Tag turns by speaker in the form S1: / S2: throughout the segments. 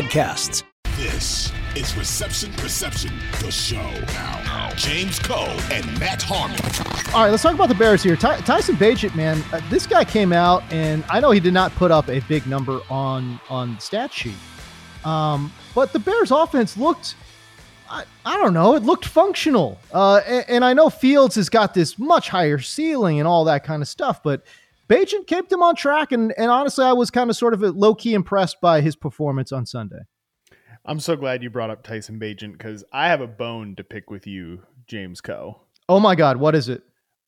S1: podcasts.
S2: This is Reception Perception, the show. Now, James Koh and Matt Harmon.
S3: All right, let's talk about the Bears here. Ty- Tyson Bagent, man, uh, this guy came out, and I know he did not put up a big number on on stat sheet, um, but the Bears' offense looked. I, I don't know. It looked functional, uh, and, and I know Fields has got this much higher ceiling and all that kind of stuff, but Bagent kept him on track, and, and honestly, I was kind of sort of low key impressed by his performance on Sunday.
S4: I'm so glad you brought up Tyson Bagent because I have a bone to pick with you, James Koh.
S3: Oh my God, what is it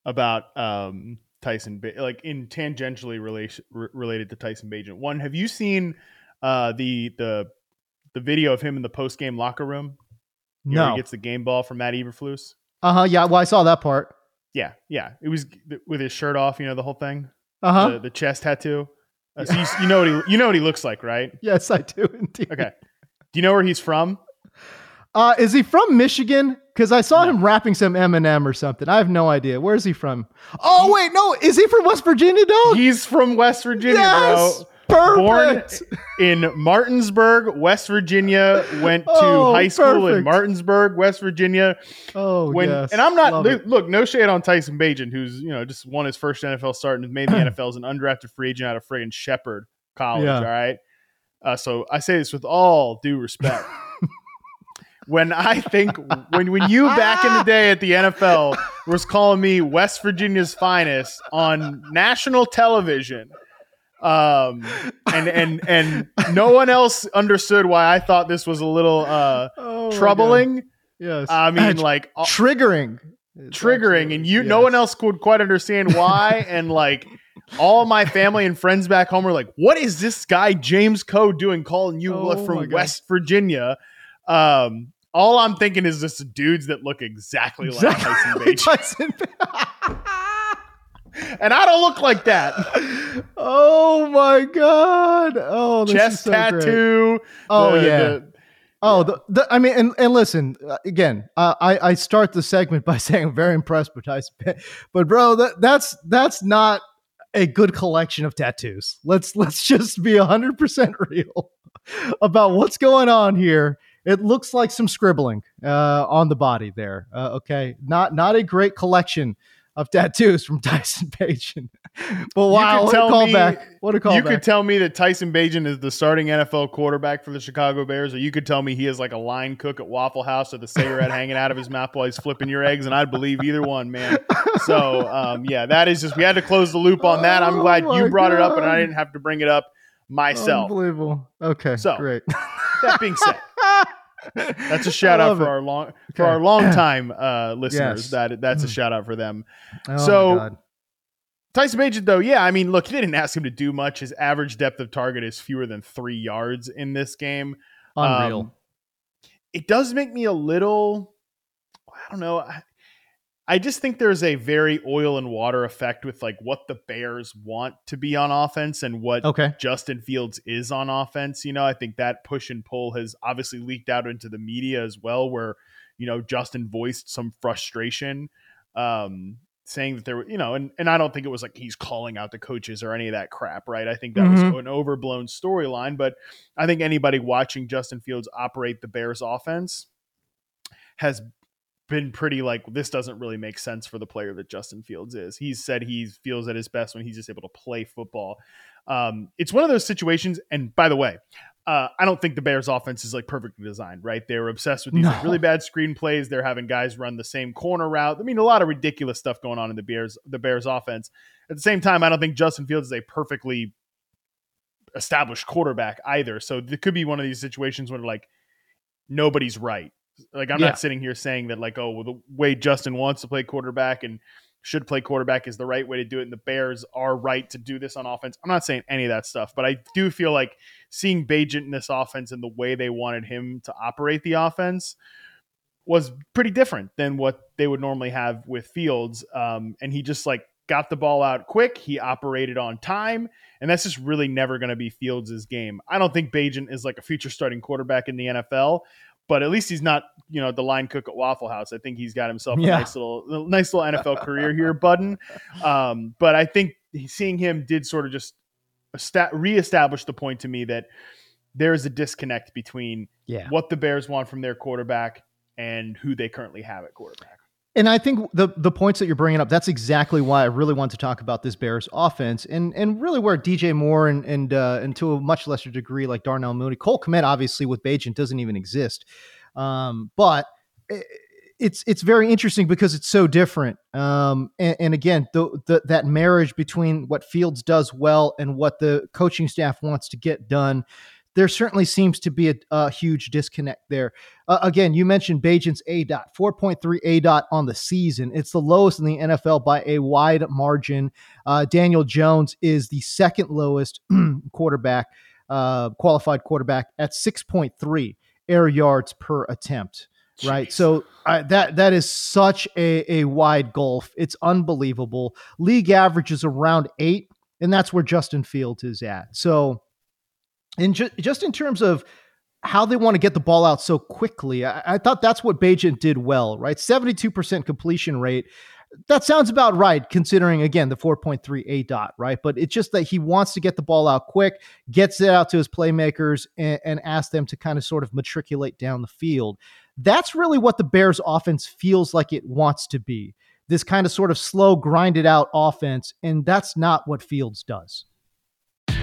S4: about um, Tyson? Ba- like in tangentially relation r- related to Tyson Bagent. One, have you seen uh, the the the video of him in the post game locker room? You
S3: no,
S4: he gets the game ball from Matt Eberflus.
S3: Uh huh. Yeah, well, I saw that part.
S4: Yeah, yeah. It was with his shirt off. You know the whole thing.
S3: Uh huh.
S4: The, the, chest tattoo. Uh, so you, you, know what he you know what he looks like, right?
S3: Yes, I do indeed.
S4: Okay. Do you know where he's from?
S3: Uh, is he from Michigan? Because I saw no. him rapping some Eminem or something. I have no idea. Where is he from? Oh wait, no. Is he from West Virginia, dog?
S4: He's from West Virginia,
S3: yes!
S4: bro.
S3: Perfect.
S4: Born in Martinsburg, West Virginia. Went to
S3: oh,
S4: high school
S3: perfect.
S4: in Martinsburg, West Virginia.
S3: Oh,
S4: when,
S3: yes.
S4: And I'm not
S3: Love
S4: look, no shade on Tyson Bagent, who's you know just won his first NFL start and made the NFL as an undrafted free agent out of friggin' Shepherd College.
S3: Yeah.
S4: All right. Uh, so I say this with all due respect. when I think when when you back in the day at the NFL was calling me West Virginia's finest on national television, um, and and and no one else understood why I thought this was a little uh,
S3: oh,
S4: troubling.
S3: Yes,
S4: I mean like
S3: uh, triggering,
S4: it's triggering, and you yes. no one else could quite understand why, and like all my family and friends back home were like, "What is this guy James Koh doing calling you
S3: oh
S4: from West Virginia?" Um, all I'm thinking is just dudes that look exactly,
S3: exactly
S4: like Tyson Bagent. and I don't look like that.
S3: Oh my god! Oh,
S4: chest
S3: so
S4: tattoo.
S3: Great. Oh
S4: the,
S3: yeah.
S4: The,
S3: Oh, the, the, I mean, and, and listen uh, again. Uh, I I start the segment by saying I'm very impressed with Tyson, but bro, that that's that's not a good collection of tattoos. Let's let's just be hundred percent real about what's going on here. It looks like some scribbling uh, on the body there. Uh, okay, not not a great collection of tattoos from Tyson Bagent. but wow, what a callback! What a callback!
S4: You could tell me that Tyson Bagent is the starting NFL quarterback for the Chicago Bears, or you could tell me he is like a line cook at Waffle House with a cigarette hanging out of his mouth while he's flipping your eggs, and I'd believe either one, man. So um, yeah, that is just we had to close the loop on that. I'm glad
S3: oh
S4: you brought
S3: God.
S4: it up, and I didn't have to bring it up myself.
S3: Unbelievable. Okay,
S4: so
S3: great.
S4: that being said. That's a shout out for
S3: it.
S4: our long for our long time uh, listeners.
S3: Yes.
S4: That that's a shout out for them.
S3: Oh
S4: so Tyson Bagent, though, yeah, I mean, look, they didn't ask him to do much. His average depth of target is fewer than three yards in this game.
S3: Unreal.
S4: Um, it does make me a little, I don't know. I, I just think there's a very oil and water effect with like what the Bears want to be on offense and what
S3: okay.
S4: Justin Fields is on offense. You know, I think that push and pull has obviously leaked out into the media as well, where, you know, Justin voiced some frustration. Um, saying that there were, you know, and, and I don't think it was like he's calling out the coaches or any of that crap, right? I think that
S3: Mhm.
S4: was an overblown storyline, but I think anybody watching Justin Fields operate the Bears offense has been pretty like this doesn't really make sense for the player that Justin Fields is. He's said he feels at his best when he's just able to play football. Um, it's one of those situations, and by the way, uh, I don't think the Bears offense is like perfectly designed, right? They're obsessed with these like, really bad screen plays. They're having guys run the same corner route. I mean, a lot of ridiculous stuff going on in the Bears, the Bears offense. At the same time, I don't think Justin Fields is a perfectly established quarterback either. So there could be one of these situations where like nobody's right. Like I'm
S3: Yeah.
S4: not sitting here saying that like, oh, well, the way Justin wants to play quarterback and should play quarterback is the right way to do it, and the Bears are right to do this on offense. I'm not saying any of that stuff, but I do feel like seeing Bagent in this offense and the way they wanted him to operate the offense was pretty different than what they would normally have with Fields. Um, and he just like got the ball out quick. He operated on time, and that's just really never going to be Fields' game. I don't think Bagent is like a future starting quarterback in the NFL, but at least he's not, you know, the line cook at Waffle House. I think he's got himself a
S3: Yeah.
S4: nice little, nice little NFL career here, Budden. Um, but I think seeing him did sort of just esta- reestablish the point to me that there is a disconnect between
S3: Yeah.
S4: what the Bears want from their quarterback and who they currently have at quarterback.
S3: And I think the the points that you're bringing up, that's exactly why I really want to talk about this Bears offense, and and really where DJ Moore and and uh, and to a much lesser degree like Darnell Mooney, Cole Kmet obviously with Bagent doesn't even exist, um, but it's it's very interesting because it's so different. Um, and, and again, the, the that marriage between what Fields does well and what the coaching staff wants to get done. There certainly seems to be a, a huge disconnect there. Uh, again, you mentioned Bagent's A dot, 4.3 A dot on the season. It's the lowest in the NFL by a wide margin. Uh, Daniel Jones is the second lowest quarterback, uh, qualified quarterback at 6.3 air yards per attempt. Right. So uh, that that is such a, a wide gulf. It's unbelievable. League average is around eight, and that's where Justin Fields is at. So, in ju- just in terms of how they want to get the ball out so quickly. I, I thought that's what Bagent did well, right? 72% completion rate. That sounds about right, considering again the 4.3 A dot, right? But it's just that he wants to get the ball out quick, gets it out to his playmakers, and, and asks them to kind of sort of matriculate down the field. That's really what the Bears offense feels like it wants to be. This kind of sort of slow, grinded out offense, and that's not what Fields does.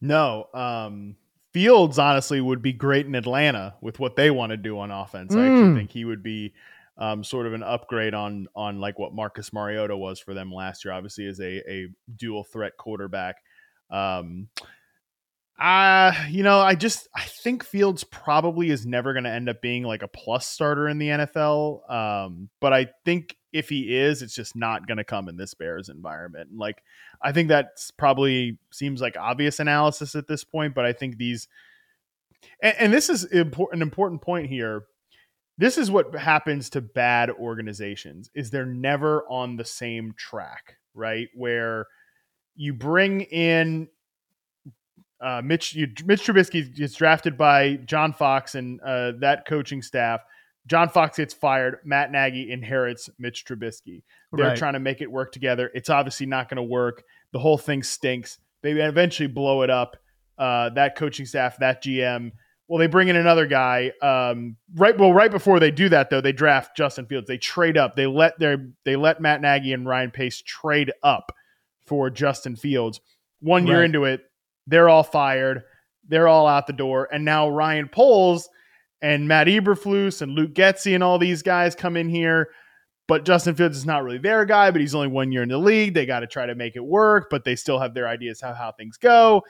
S4: No, um, Fields honestly would be great in Atlanta with what they want to do on offense. I actually
S3: Mm.
S4: think he would be um, sort of an upgrade on on like what Marcus Mariota was for them last year. Obviously, as a a dual threat quarterback. Um, uh, you know, I just I think Fields probably is never going to end up being like a plus starter in the NFL. Um, but I think if he is, it's just not going to come in this Bears environment. Like I think that's probably seems like obvious analysis at this point, but I think these and, and this is an important point here. This is what happens to bad organizations is they're never on the same track, right? Where you bring in uh, Mitch you, Mitch Trubisky gets drafted by John Fox and uh, that coaching staff. John Fox gets fired. Matt Nagy inherits Mitch Trubisky. They're
S3: Right.
S4: trying to make it work together. It's obviously not going to work. The whole thing stinks. They eventually blow it up. Uh, that coaching staff, that GM. Well, they bring in another guy. Um, right. Well, right before they do that, though, they draft Justin Fields. They trade up. They let their they let Matt Nagy and Ryan Pace trade up for Justin Fields. One year
S3: Right.
S4: into it, they're all fired. They're all out the door, and now Ryan Poles and Matt Eberflus and Luke Getsy and all these guys come in here. But Justin Fields is not really their guy, but he's only one year in the league. They got to try to make it work, but they still have their ideas how, how things go.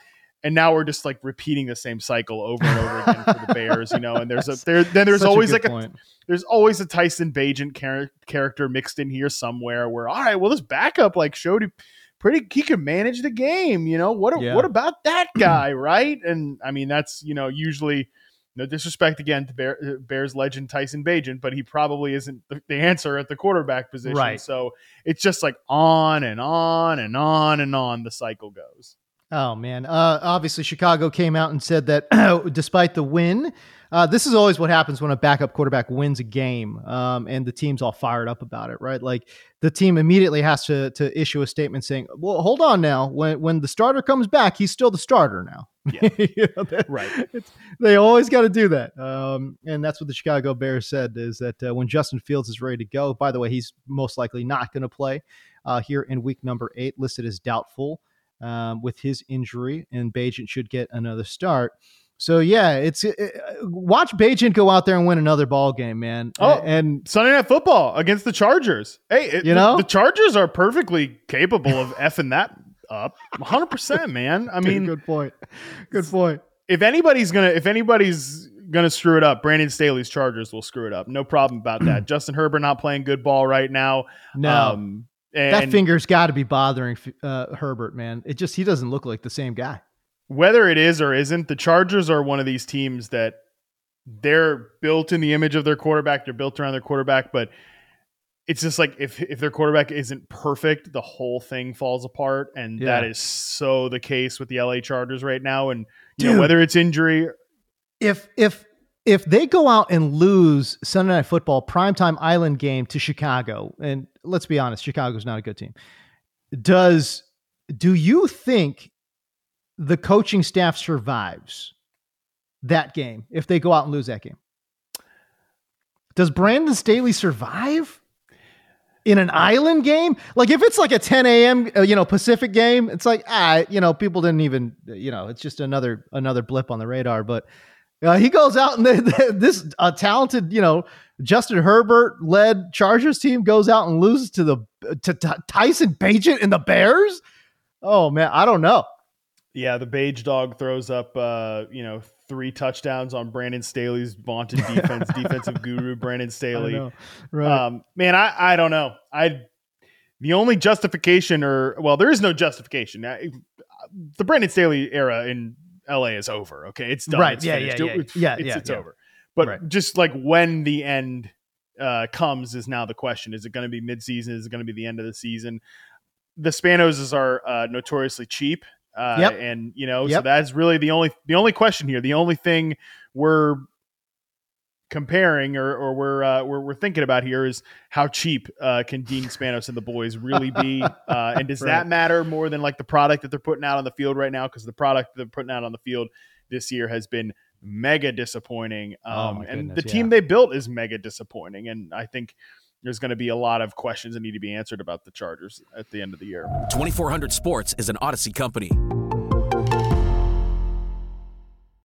S4: And now we're just like repeating the same cycle over and over again for the Bears, you know. And there's a there then there's
S3: a
S4: always
S3: good
S4: like a there's always a Tyson Bagent char- character mixed in here somewhere where all right, well this backup like showed pretty he could manage the game, you know. What
S3: Yeah.
S4: what about that guy, right? And I mean that's, you know, usually no disrespect again to Bear, uh, Bears legend Tyson Bagent, but he probably isn't the, the answer at the quarterback position.
S3: Right.
S4: So it's just like on and on and on and on the cycle goes.
S3: Oh man! Uh, obviously, Chicago came out and said that despite the win, uh, this is always what happens when a backup quarterback wins a game, um, and the team's all fired up about it, right? Like the team immediately has to to issue a statement saying, "Well, hold on now. When when the starter comes back, he's still the starter now."
S4: Yeah.
S3: You know, that-
S4: Right.
S3: it's- they always got to do that, um, and that's what the Chicago Bears said is that uh, when Justin Fields is ready to go. By the way, he's most likely not going to play. uh, here in week number eight, listed as doubtful um, with his injury, and Bagent should get another start. So yeah, it's it, watch Bagent go out there and win another ball game, man.
S4: Oh,
S3: and
S4: Sunday Night Football against the Chargers. Hey, it,
S3: You
S4: the-
S3: know?
S4: the, Chargers are perfectly capable of effing that up, 100. percent Man, I mean,
S3: good point. Good point.
S4: if anybody's gonna if anybody's gonna screw it up, Brandon Staley's Chargers will screw it up. No problem about that. Justin Herbert not playing good ball right now.
S3: No,
S4: Um, and
S3: that finger's got to be bothering uh, Herbert, man. It just he doesn't look like the same guy.
S4: Whether it is or isn't, the Chargers are one of these teams that they're built in the image of their quarterback. They're built around their quarterback, but it's just like if if their quarterback isn't perfect, the whole thing falls apart, and that
S3: Yeah.
S4: is so the case with the LA Chargers right now. And you know whether it's injury,
S3: if if if they go out and lose Sunday Night Football primetime island game to Chicago, and let's be honest, Chicago's not a good team. Does do you think the coaching staff survives that game if they go out and lose that game? Does Brandon Staley survive in an island game? Like if it's like a 10 a.m. uh, you know Pacific game, it's like ah, you know, people didn't even you know, it's just another another blip on the radar. But uh, he goes out and they, they- this uh, talented, you know, Justin Herbert led Chargers team goes out and loses to the to, to Tyson Bagent and the Bears. Oh man, I don't know.
S4: Yeah, the beige dog throws up uh, you know three touchdowns on Brandon Staley's vaunted defense, defensive guru Brandon Staley.
S3: Right.
S4: Um, man, I, I don't know. I the only justification, or well, there is no justification. I, the Brandon Staley era in LA is over. Okay, it's done.
S3: Right.
S4: It's
S3: Yeah,
S4: finished.
S3: yeah, yeah.
S4: it's,
S3: Yeah,
S4: it's,
S3: yeah,
S4: it's
S3: yeah.
S4: over. But
S3: Right.
S4: just like when the end uh, comes is now the question. Is it going to be midseason? Is it going to be the end of the season? The Spanos are uh, notoriously cheap. Uh,
S3: Yep.
S4: and you know, so that's really the only the only question here. The only thing we're comparing or, or we're, uh, we're we're thinking about here is how cheap uh, can Dean Spanos and the boys really be, uh, and does
S3: Right.
S4: that matter more than like the product that they're putting out on the field right now? Because the product they're putting out on the field this year has been mega disappointing, um,
S3: Oh,
S4: and
S3: goodness,
S4: the team
S3: yeah.
S4: they built is mega disappointing, and I think. There's going to be a lot of questions that need to be answered about the Chargers at the end of the year.
S5: 2400 Sports is an Audacy company.